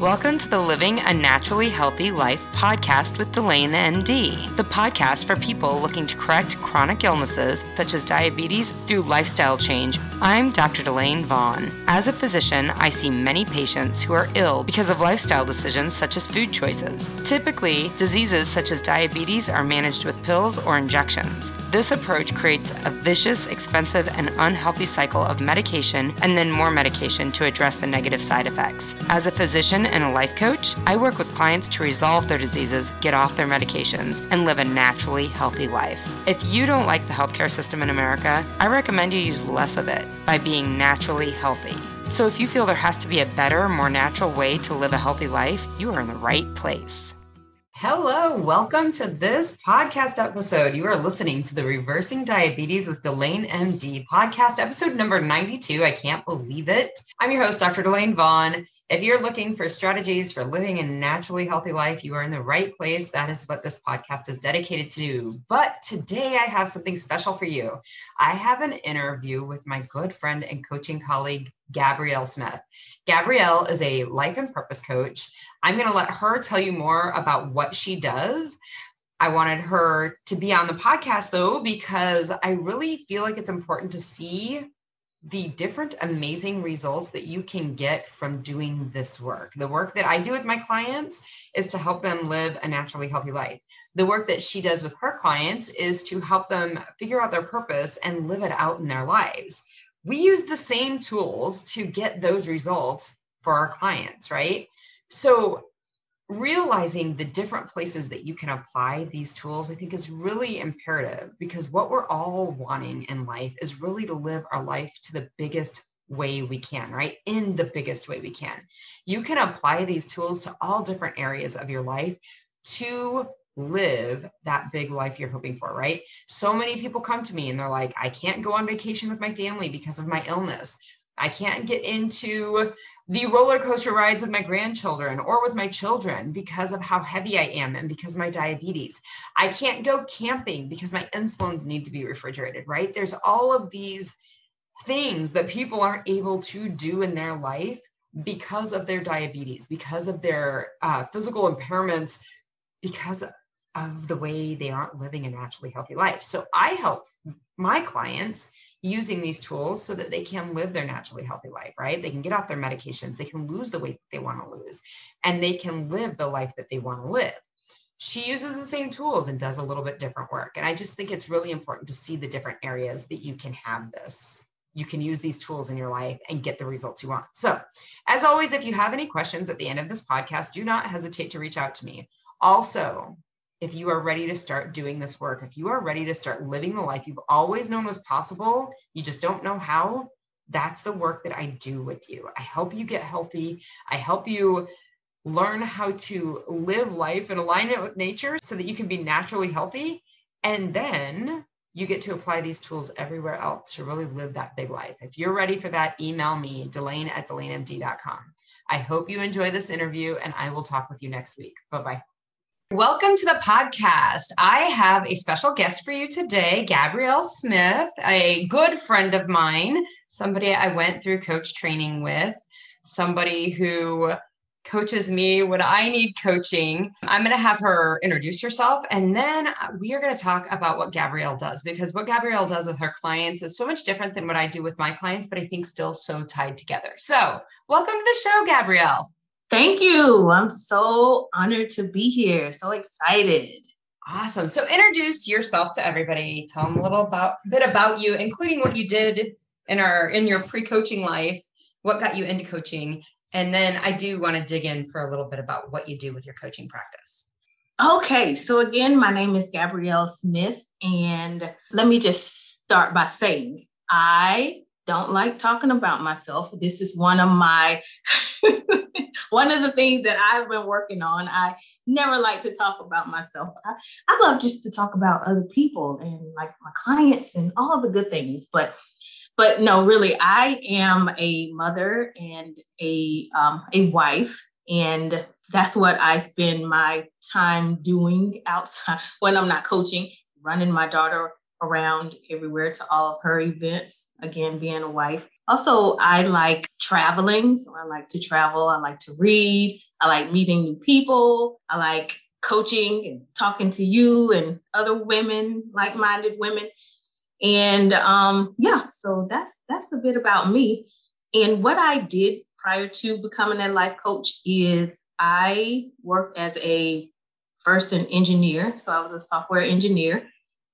Welcome to the Living a Naturally Healthy Life podcast with Delane MD, the podcast for people looking to correct chronic illnesses such as diabetes through lifestyle change. I'm Dr. Delane Vaughn. As a physician, I see many patients who are ill because of lifestyle decisions such as food choices. Typically, diseases such as diabetes are managed with pills or injections. This approach creates a vicious, expensive, and unhealthy cycle of medication and then more medication to address the negative side effects. As a physician and a life coach, I work with clients to resolve their diseases, get off their medications, and live a naturally healthy life. If you don't like the healthcare system in America, I recommend you use less of it by being naturally healthy. So if you feel there has to be a better, more natural way to live a healthy life, you are in the right place. Hello, welcome to this podcast episode. You are listening to the Reversing Diabetes with Delane MD podcast, episode number 92. I can't believe it. I'm your host, Dr. Delane Vaughn. If you're looking for strategies for living a naturally healthy life, you are in the right place. That is what this podcast is dedicated to do. But today I have something special for you. I have an interview with my good friend and coaching colleague, Gabrielle Smith. Gabrielle is a life and purpose coach. I'm going to let her tell you more about what she does. I wanted her to be on the podcast though, because I really feel like it's important to see the different amazing results that you can get from doing this work. The work that I do with my clients is to help them live a naturally healthy life. The work that she does with her clients is to help them figure out their purpose and live it out in their lives. We use the same tools to get those results for our clients, right? So realizing the different places that you can apply these tools, I think is really imperative because what we're all wanting in life is really to live our life to the biggest way we can, right? In the biggest way we can. You can apply these tools to all different areas of your life to live that big life you're hoping for, right? So many people come to me and they're like, I can't go on vacation with my family because of my illness. I can't get into the roller coaster rides with my grandchildren or with my children because of how heavy I am and because of my diabetes. I can't go camping because my insulins need to be refrigerated, right? There's all of these things that people aren't able to do in their life because of their diabetes, because of their uh, physical impairments, because of the way they aren't living a naturally healthy life. So I help my clients using these tools so that they can live their naturally healthy life, right? They can get off their medications, they can lose the weight they want to lose, and they can live the life that they want to live. She uses the same tools and does a little bit different work. And I just think it's really important to see the different areas that you can have this. You can use these tools in your life and get the results you want. So, as always, if you have any questions at the end of this podcast, do not hesitate to reach out to me. Also, if you are ready to start doing this work, if you are ready to start living the life you've always known was possible, you just don't know how, that's the work that I do with you. I help you get healthy. I help you learn how to live life in alignment with nature so that you can be naturally healthy. And then you get to apply these tools everywhere else to really live that big life. If you're ready for that, email me, Delane at DelaneMD.com. I hope you enjoy this interview and I will talk with you next week. Bye bye. Welcome to the podcast. I have a special guest for you today, Gabrielle Smith, a good friend of mine, somebody I went through coach training with, somebody who coaches me when I need coaching. I'm going to have her introduce herself and then we are going to talk about what Gabrielle does because what Gabrielle does with her clients is so much different than what I do with my clients, but I think still so tied together. So, welcome to the show, Gabrielle. Thank you. I'm so honored to be here. So excited. Awesome. So introduce yourself to everybody. Tell them a little about bit about you, including what you did in our in your pre-coaching life, what got you into coaching, and then I do want to dig in for a little bit about what you do with your coaching practice. Okay, so again, my name is Gabrielle Smith, and let me just start by saying I don't like talking about myself. This is one of my one of the things that I've been working on. I never like to talk about myself. I, I love just to talk about other people and like my clients and all the good things. But but no, really, I am a mother and a um, a wife, and that's what I spend my time doing outside when I'm not coaching, running my daughter around everywhere to all of her events. Again, being a wife. Also, I like traveling. So I like to travel. I like to read. I like meeting new people. I like coaching and talking to you and other women, like-minded women. And um, yeah, so that's that's a bit about me. And what I did prior to becoming a life coach is I worked as a first an engineer. So I was a software engineer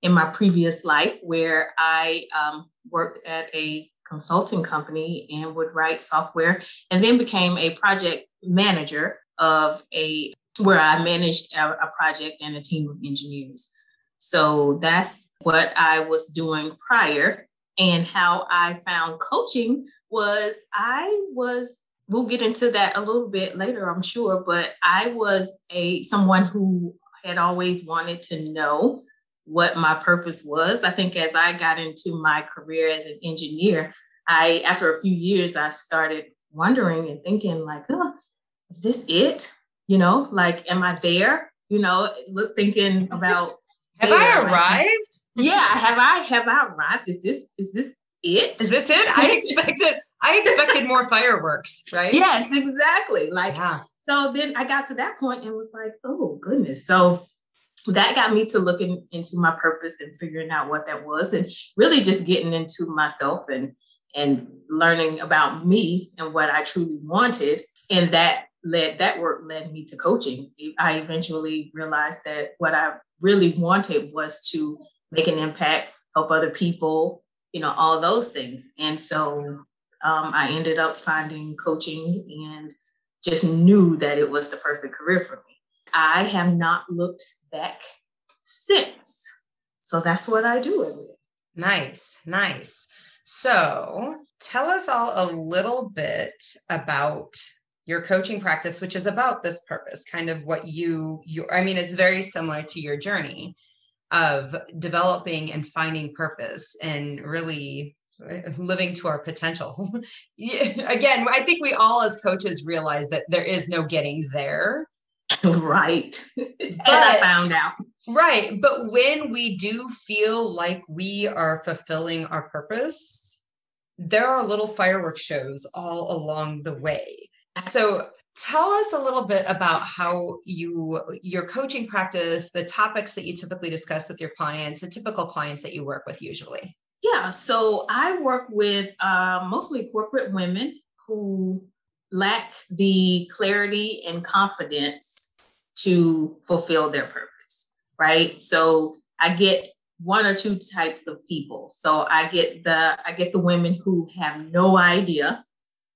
in my previous life where I um, worked at a consulting company and would write software and then became a project manager of a where I managed a, a project and a team of engineers. So that's what I was doing prior. And how I found coaching was I was we'll get into that a little bit later, I'm sure, but I was a someone who had always wanted to know what my purpose was. I think as I got into my career as an engineer, I after a few years I started wondering and thinking like, oh, is this it? You know, like, am I there? You know, look, thinking about. have there, I arrived? Like, yeah, have I have I arrived? Is this is this it? Is this it? I expected I expected more fireworks, right? Yes, exactly. Like yeah. so then I got to that point and was like, oh goodness. So that got me to looking into my purpose and figuring out what that was and really just getting into myself and and learning about me and what I truly wanted. And that led that work led me to coaching. I eventually realized that what I really wanted was to make an impact, help other people, you know, all those things. And so um, I ended up finding coaching and just knew that it was the perfect career for me. I have not looked back since. So that's what I do every day. Nice, nice. So tell us all a little bit about your coaching practice which is about this purpose kind of what you you i mean it's very similar to your journey of developing and finding purpose and really uh, living to our potential again i think we all as coaches realize that there is no getting there right. As i found out. Right but when we do feel like we are fulfilling our purpose there are little fireworks shows all along the way. So tell us a little bit about how you your coaching practice, the topics that you typically discuss with your clients, the typical clients that you work with usually. Yeah, so I work with uh, mostly corporate women who lack the clarity and confidence to fulfill their purpose, right? So I get one or two types of people. So I get the I get the women who have no idea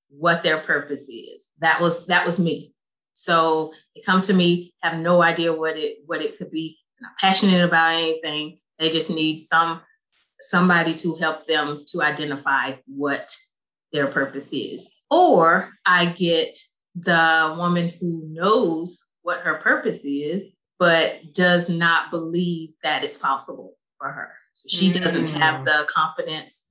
what their purpose is. That was that was me. So they come to me, have no idea what it what it could be, not passionate about anything. They just need some somebody to help them to identify what their purpose is. Or I get the woman who knows what her purpose is, but does not believe that it's possible for her. So she mm. doesn't have the confidence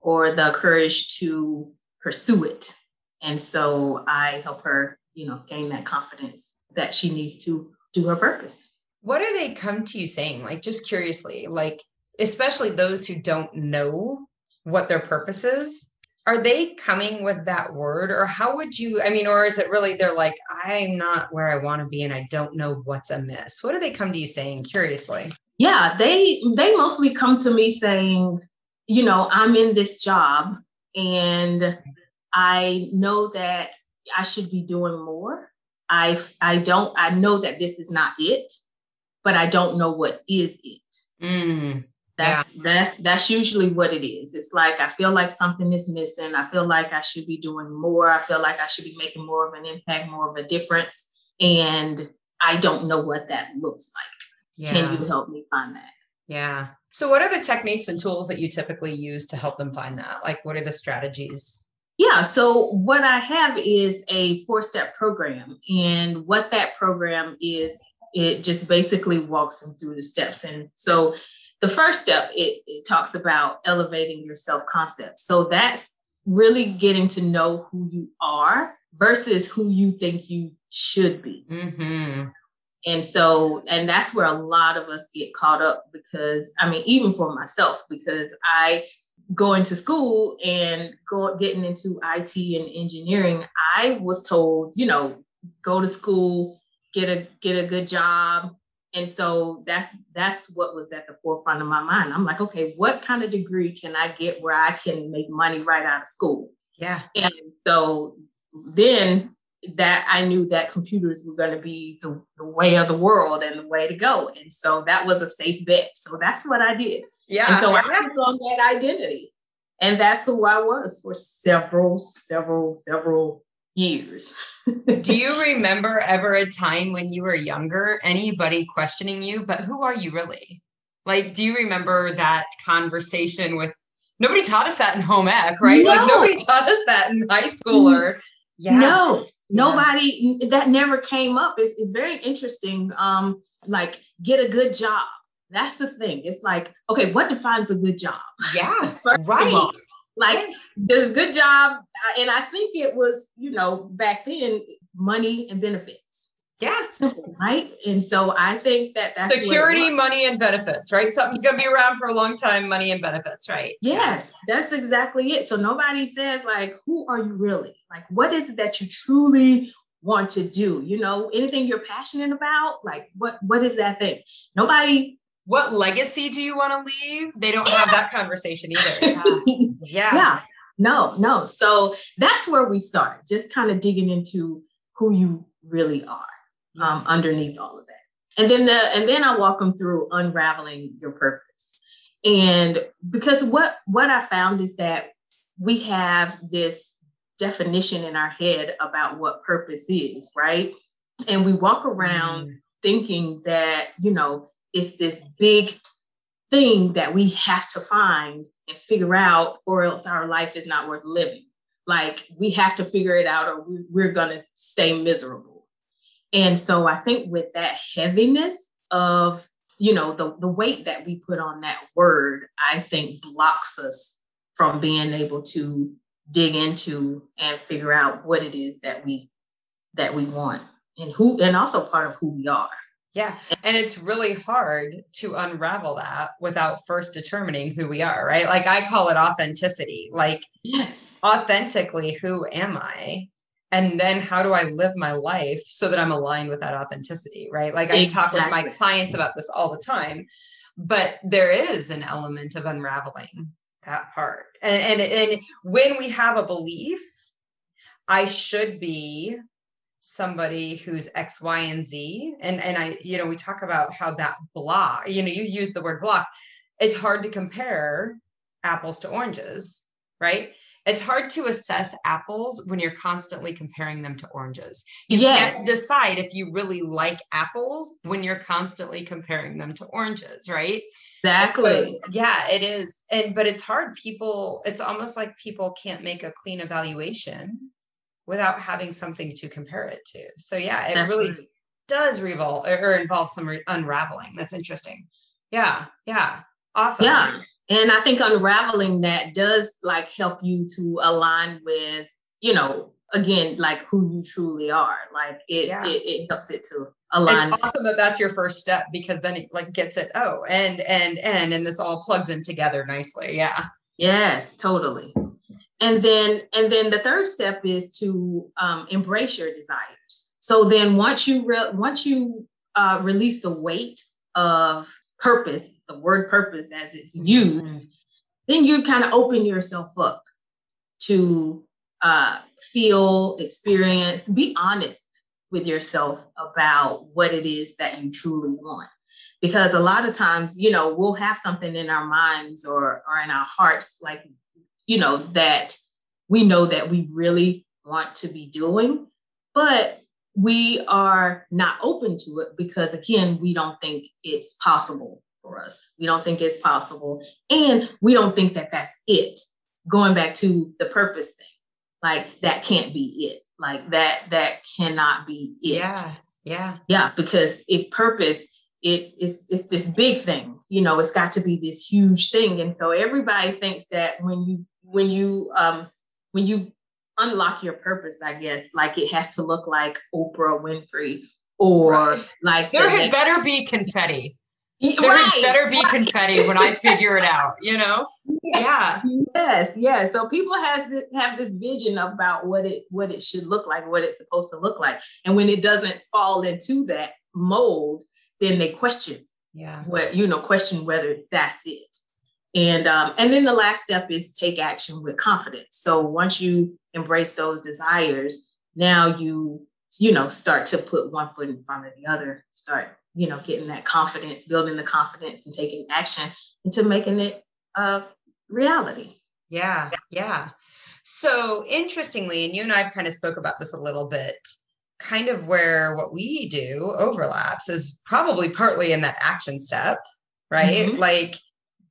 or the courage to pursue it. And so I help her, you know, gain that confidence that she needs to do her purpose. What do they come to you saying? Like, just curiously, like, especially those who don't know what their purpose is, are they coming with that word or how would you i mean or is it really they're like i'm not where i want to be and i don't know what's amiss what do they come to you saying curiously yeah they they mostly come to me saying you know i'm in this job and I know that I should be doing more. I I don't I know that this is not it, but I don't know what is it. Mm, that's yeah. that's that's usually what it is. It's like I feel like something is missing. I feel like I should be doing more. I feel like I should be making more of an impact, more of a difference, and I don't know what that looks like. Yeah. Can you help me find that? Yeah. So, what are the techniques and tools that you typically use to help them find that? Like, what are the strategies yeah, so what I have is a four step program. And what that program is, it just basically walks them through the steps. And so the first step, it, it talks about elevating your self concept. So that's really getting to know who you are versus who you think you should be. Mm-hmm. And so, and that's where a lot of us get caught up because, I mean, even for myself, because I going to school and go, getting into IT and engineering, I was told, you know, go to school, get a get a good job. And so that's that's what was at the forefront of my mind. I'm like, okay, what kind of degree can I get where I can make money right out of school? Yeah. And so then that I knew that computers were going to be the, the way of the world and the way to go. And so that was a safe bet. So that's what I did. Yeah. And so I took on that identity. And that's who I was for several, several, several years. Do you remember ever a time when you were younger, anybody questioning you, but who are you really? Like, do you remember that conversation with nobody taught us that in home ec, right? No. Like nobody taught us that in high school or yeah. No, nobody yeah. that never came up. It's, it's very interesting. Um, like get a good job that's the thing. It's like, okay, what defines a good job? Yeah, right. All, like this good job, uh, and I think it was, you know, back then, money and benefits. Yeah, simple, right? And so I think that that's security, money, and benefits, right? Something's going to be around for a long time. Money and benefits, right? Yes, that's exactly it. So nobody says like, who are you really? Like, what is it that you truly want to do? You know, anything you're passionate about? Like, what what is that thing? Nobody what legacy do you want to leave? They don't have that conversation either. Yeah. yeah. yeah. No, no. So that's where we start, just kind of digging into who you really are um, underneath all of that. And then the and then I walk them through unraveling your purpose. And because what what I found is that we have this definition in our head about what purpose is, right? And we walk around mm. thinking that, you know, it's this big thing that we have to find and figure out, or else our life is not worth living. Like we have to figure it out, or we're going to stay miserable. And so I think with that heaviness of, you know, the, the weight that we put on that word, I think blocks us from being able to dig into and figure out what it is that we that we want and who and also part of who we are yeah. And it's really hard to unravel that without first determining who we are, right? Like I call it authenticity. Like, yes, authentically, who am I? And then how do I live my life so that I'm aligned with that authenticity, right? Like I talk with my clients about this all the time, but there is an element of unraveling that part. And, and, and when we have a belief, I should be somebody who's X, Y, and Z. And and I, you know, we talk about how that block, you know, you use the word block. It's hard to compare apples to oranges, right? It's hard to assess apples when you're constantly comparing them to oranges. You yes. can't decide if you really like apples when you're constantly comparing them to oranges, right? Exactly. But, yeah, it is. And but it's hard. People, it's almost like people can't make a clean evaluation without having something to compare it to. So yeah, it really does revolve or involve some re- unraveling. That's interesting. Yeah, yeah, awesome. Yeah, and I think unraveling that does like help you to align with you know again like who you truly are. Like it yeah. it, it helps it to align. It's awesome that that's your first step because then it like gets it. Oh, and and and and this all plugs in together nicely. Yeah. Yes, totally and then and then the third step is to um, embrace your desires so then once you re- once you uh, release the weight of purpose the word purpose as it's used mm-hmm. then you kind of open yourself up to uh, feel experience be honest with yourself about what it is that you truly want because a lot of times you know we'll have something in our minds or or in our hearts like you know, that we know that we really want to be doing, but we are not open to it because, again, we don't think it's possible for us. We don't think it's possible. And we don't think that that's it. Going back to the purpose thing, like that can't be it. Like that, that cannot be it. Yeah. Yeah. Yeah. Because if purpose, it is it's this big thing, you know, it's got to be this huge thing. And so everybody thinks that when you when you um when you unlock your purpose, I guess, like it has to look like Oprah Winfrey or right. like there had better be confetti. There right. better be confetti when I figure it out, you know? Yeah. Yes, yes. So people have this, have this vision about what it what it should look like, what it's supposed to look like. And when it doesn't fall into that mold, then they question. Yeah. What, you know, question whether that's it. And um, and then the last step is take action with confidence. So once you embrace those desires, now you you know start to put one foot in front of the other, start you know, getting that confidence, building the confidence and taking action into making it a reality. Yeah, yeah. So interestingly, and you and I kind of spoke about this a little bit, kind of where what we do overlaps is probably partly in that action step, right? Mm-hmm. Like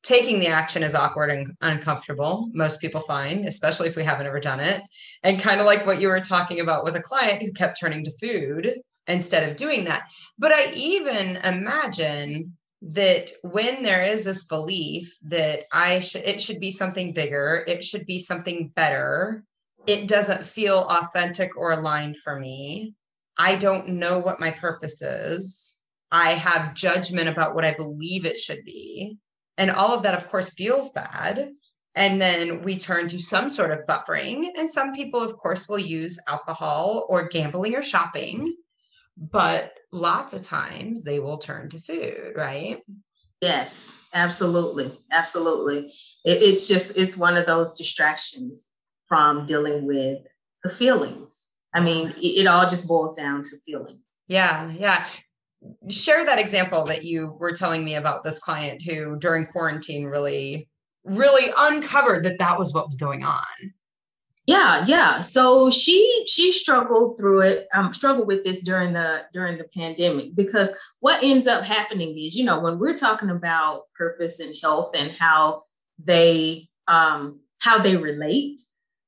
taking the action is awkward and uncomfortable most people find especially if we haven't ever done it and kind of like what you were talking about with a client who kept turning to food instead of doing that. But I even imagine that when there is this belief that I should it should be something bigger, it should be something better, it doesn't feel authentic or aligned for me. I don't know what my purpose is. I have judgment about what I believe it should be. And all of that, of course, feels bad. And then we turn to some sort of buffering. And some people, of course, will use alcohol or gambling or shopping. But lots of times they will turn to food right? Yes absolutely. Absolutely. It, it's just it's one of those distractions from dealing with the feelings. I mean it, it all just boils down to feeling. Yeah yeah share that example that you were telling me about this client who during quarantine really really uncovered that that was what was going on. Yeah yeah. So she she struggled through it um struggled with this during the during the pandemic because what ends up happening is you know when we're talking about purpose and health and how they um how they relate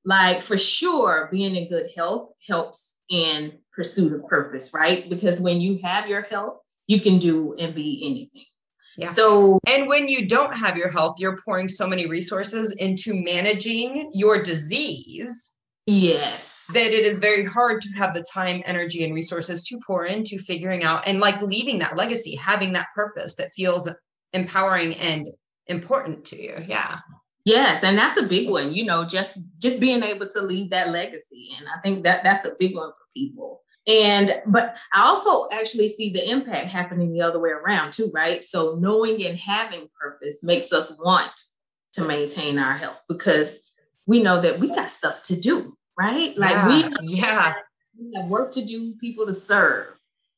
like for sure being in good health helps in pursuit of purpose right because when you have your health you can do and be anything yeah. So, and when you don't have your health, you're pouring so many resources into managing your disease. Yes. That it is very hard to have the time, energy, and resources to pour into figuring out and like leaving that legacy, having that purpose that feels empowering and important to you. Yeah. Yes, and that's a big one, you know, just just being able to leave that legacy. And I think that that's a big one people. And but I also actually see the impact happening the other way around too, right? So knowing and having purpose makes us want to maintain our health because we know that we got stuff to do, right? Like yeah, we, yeah. we have work to do, people to serve.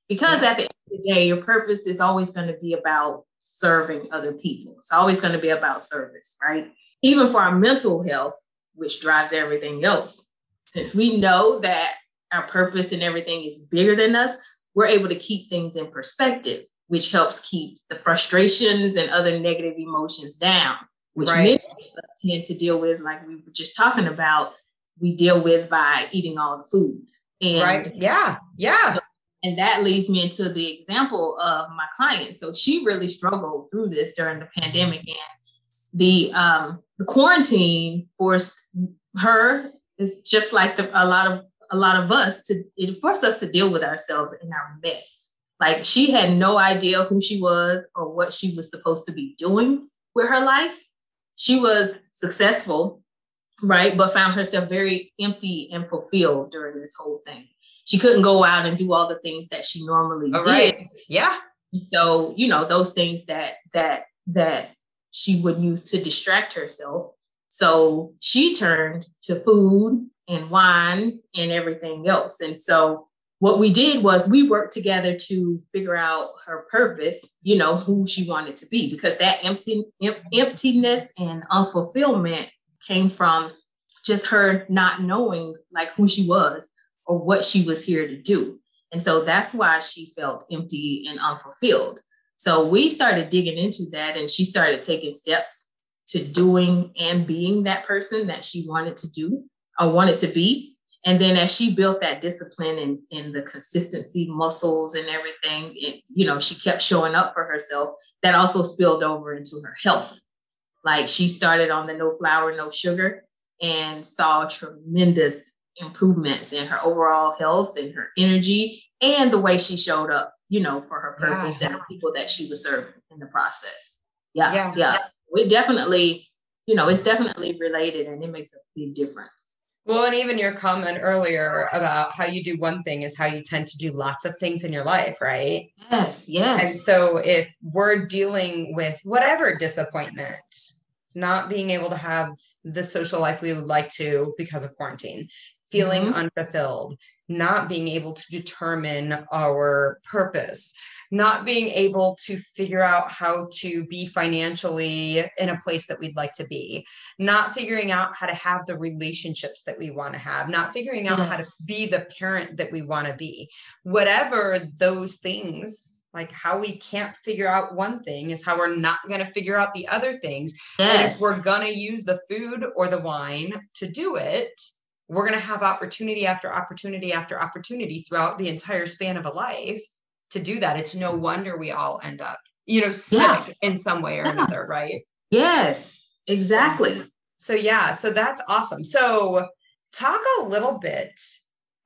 Because yeah. at the end of the day, your purpose is always going to be about serving other people. It's always going to be about service, right? Even for our mental health, which drives everything else. Since we know that our purpose and everything is bigger than us, we're able to keep things in perspective, which helps keep the frustrations and other negative emotions down, which right. many of us tend to deal with, like we were just talking about, we deal with by eating all the food. And right. Yeah. Yeah. And that leads me into the example of my client. So she really struggled through this during the pandemic and the um the quarantine forced her is just like the, a lot of a lot of us to it forced us to deal with ourselves in our mess. Like she had no idea who she was or what she was supposed to be doing with her life. She was successful, right? But found herself very empty and fulfilled during this whole thing. She couldn't go out and do all the things that she normally all did. Right. Yeah. So, you know, those things that that that she would use to distract herself. So she turned to food and wine and everything else. And so what we did was we worked together to figure out her purpose, you know, who she wanted to be, because that empty, em- emptiness and unfulfillment came from just her not knowing like who she was or what she was here to do. And so that's why she felt empty and unfulfilled. So we started digging into that and she started taking steps to doing and being that person that she wanted to do. I wanted to be. And then as she built that discipline and, and the consistency muscles and everything, it, you know, she kept showing up for herself. That also spilled over into her health. Like she started on the no flour, no sugar and saw tremendous improvements in her overall health and her energy and the way she showed up you know, for her purpose yeah. and the people that she was serving in the process. Yeah, yeah, yeah. We definitely, you know, it's definitely related and it makes a big difference. Well, and even your comment earlier about how you do one thing is how you tend to do lots of things in your life, right? Yes, yes. And so if we're dealing with whatever disappointment, not being able to have the social life we would like to because of quarantine, feeling mm-hmm. unfulfilled, not being able to determine our purpose, not being able to figure out how to be financially in a place that we'd like to be, not figuring out how to have the relationships that we want to have, not figuring out how to be the parent that we want to be. Whatever those things, like how we can't figure out one thing is how we're not going to figure out the other things. Yes. And if we're going to use the food or the wine to do it, we're going to have opportunity after opportunity after opportunity throughout the entire span of a life to do that. It's no wonder we all end up, you know, sick yeah. in some way or yeah. another, right? Yes, exactly. Um, so, yeah, so that's awesome. So, talk a little bit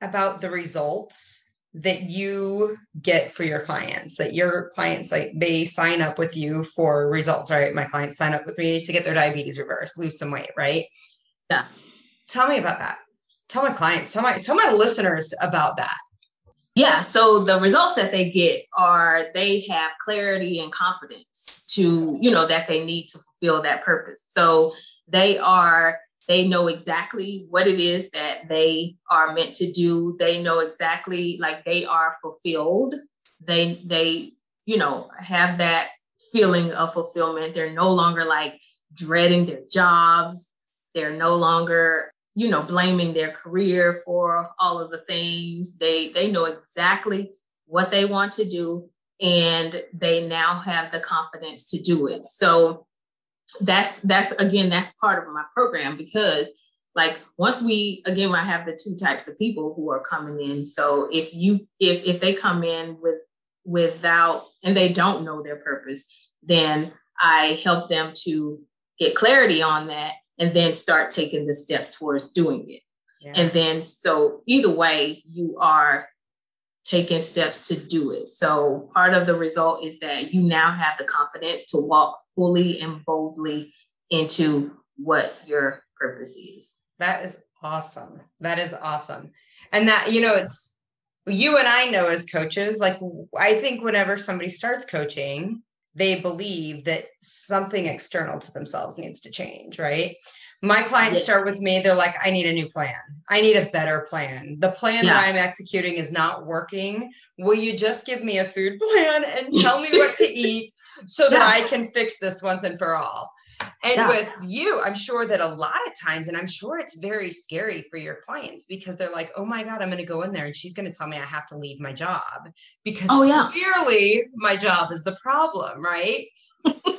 about the results that you get for your clients that your clients like they sign up with you for results right my clients sign up with me to get their diabetes reversed lose some weight right yeah tell me about that tell my clients tell my tell my listeners about that yeah so the results that they get are they have clarity and confidence to you know that they need to fulfill that purpose. So they are they know exactly what it is that they are meant to do. They know exactly like they are fulfilled. They they you know have that feeling of fulfillment. They're no longer like dreading their jobs. They're no longer you know blaming their career for all of the things. They they know exactly what they want to do and they now have the confidence to do it. So that's that's again that's part of my program because like once we again i have the two types of people who are coming in. So if you if if they come in with without and they don't know their purpose then i help them to get clarity on that and then start taking the steps towards doing it. Yeah. And then, so either way, you are taking steps to do it. So part of the result is that you now have the confidence to walk fully and boldly into what your purpose is. That is awesome. That is awesome. And that, you know, it's you and I know as coaches, like I think whenever somebody starts coaching, they believe that something external to themselves needs to change, right? My clients yes. start with me, they're like, I need a new plan. I need a better plan. The plan yeah. that I'm executing is not working. Will you just give me a food plan and tell me what to eat so yeah. that I can fix this once and for all? And yeah. with you, I'm sure that a lot of times, and I'm sure it's very scary for your clients because they're like, oh my God, I'm going to go in there and she's going to tell me I have to leave my job because oh, yeah. clearly my job is the problem, right?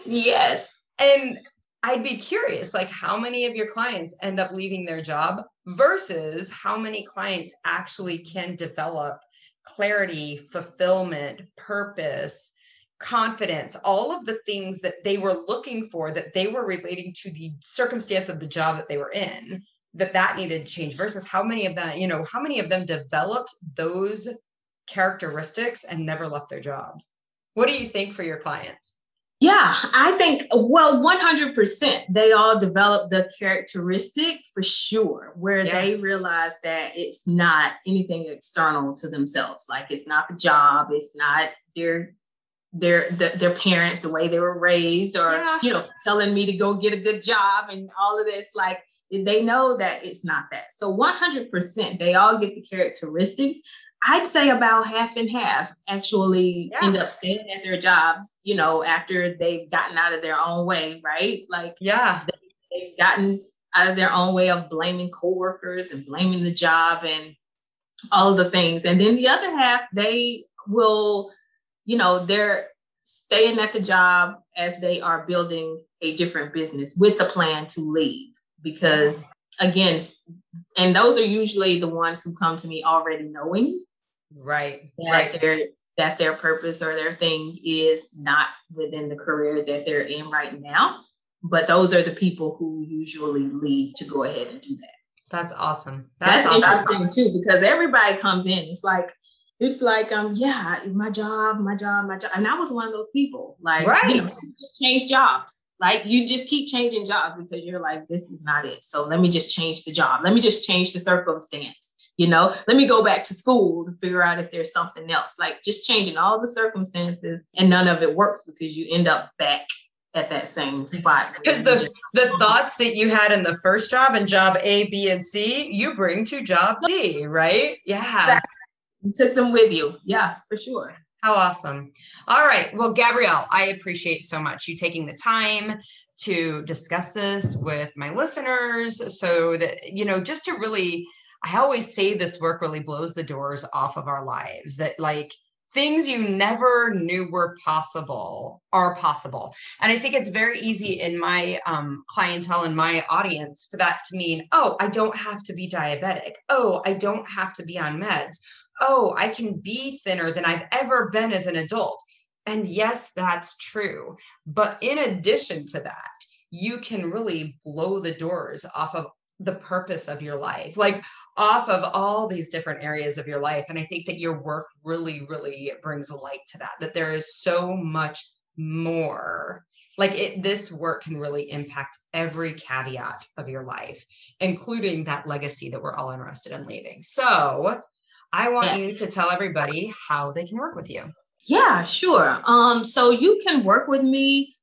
yes. And I'd be curious, like how many of your clients end up leaving their job versus how many clients actually can develop clarity, fulfillment, purpose, confidence, all of the things that they were looking for that they were relating to the circumstance of the job that they were in that that needed to change versus how many of them you know how many of them developed those characteristics and never left their job. What do you think for your clients? Yeah i think well 100% they all develop the characteristic for sure where yeah. they realize that it's not anything external to themselves. Like it's not the job it's not their their the, their parents the way they were raised or yeah. you know telling me to go get a good job and all of this like they know that it's not that? So 100% they all get the characteristics. I'd say about half and half actually yeah. end up staying at their jobs you know after they've gotten out of their own way right? Like yeah. they, they've gotten out of their own way of blaming coworkers and blaming the job and all of the things. And then the other half they will you know, they're staying at the job as they are building a different business with the plan to leave. Because again, and those are usually the ones who come to me already knowing right that right. their that their purpose or their thing is not within the career that they're in right now. But those are the people who usually leave to go ahead and do that. That's awesome. That's, That's awesome. interesting too, because everybody comes in. It's like it's like, um, yeah, my job, my job, my job. And I was one of those people. Like, right. You know, just change jobs. Like you just keep changing jobs because you're like, this is not it. So let me just change the job. Let me just change the circumstance. You know, let me go back to school to figure out if there's something else. Like just changing all the circumstances and none of it works because you end up back at that same spot. Because the the thoughts that you had in the first job and job A, B, and C, you bring to job D, right? Yeah. Exactly. Took them with you. Yeah, for sure. How awesome. All right. Well, Gabrielle, I appreciate so much you taking the time to discuss this with my listeners so that, you know, just to really, I always say this work really blows the doors off of our lives that, like, things you never knew were possible are possible and i think it's very easy in my um, clientele and my audience for that to mean oh i don't have to be diabetic oh i don't have to be on meds oh, I can be thinner than I've ever been as an adult. And yes, that's true. But in addition to that, you can really blow the doors off of the purpose of your life, like off of all these different areas of your life. And I think that your work really, really brings light to that, that there is so much more. Like it, this work can really impact every caveat of your life, including that legacy that we're all interested in leaving. So, I want yes. you to tell everybody how they can work with you. Yeah, sure. Um, so you can work with me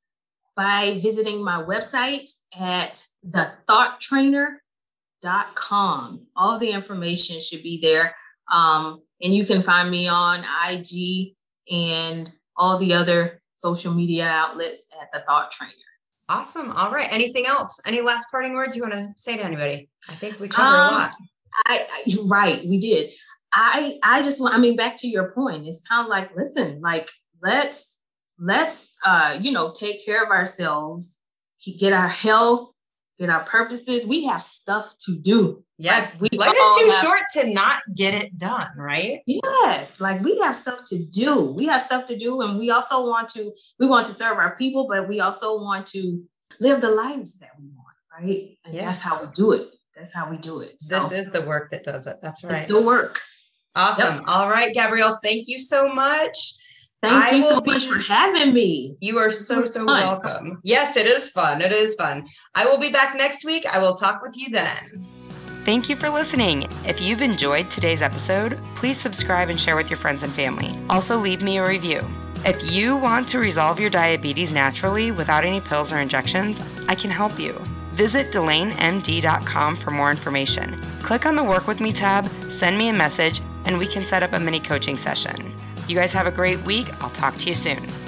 by visiting my website at thethoughttrainer.com. All the information should be there. Um, and you can find me on IG and all the other social media outlets at the Thought Trainer. Awesome. All right. Anything else? Any last parting words you want to say to anybody? I think we covered um, a lot. I, I, right, we did. I I just want, I mean, back to your point, it's kind of like, listen, like let's let's uh, you know, take care of ourselves, get our health, get our purposes. We have stuff to do. Yes. Like, Life is too have, short to not get it done, right? Yes. Like we have stuff to do. We have stuff to do. And we also want to, we want to serve our people, but we also want to live the lives that we want, right? And yeah. that's how we do it. That's how we do it. So, this is the work that does it. That's right. It's the work. Awesome. Yep. All right, Gabrielle, thank you so much. Thank I you so much for having me. You are so, so fun. welcome. Yes, it is fun. It is fun. I will be back next week. I will talk with you then. Thank you for listening. If you've enjoyed today's episode, please subscribe and share with your friends and family. Also, leave me a review. If you want to resolve your diabetes naturally without any pills or injections, I can help you. Visit DelaneMD.com for more information. Click on the Work With Me tab, send me a message, and we can set up a mini coaching session. You guys have a great week. I'll talk to you soon.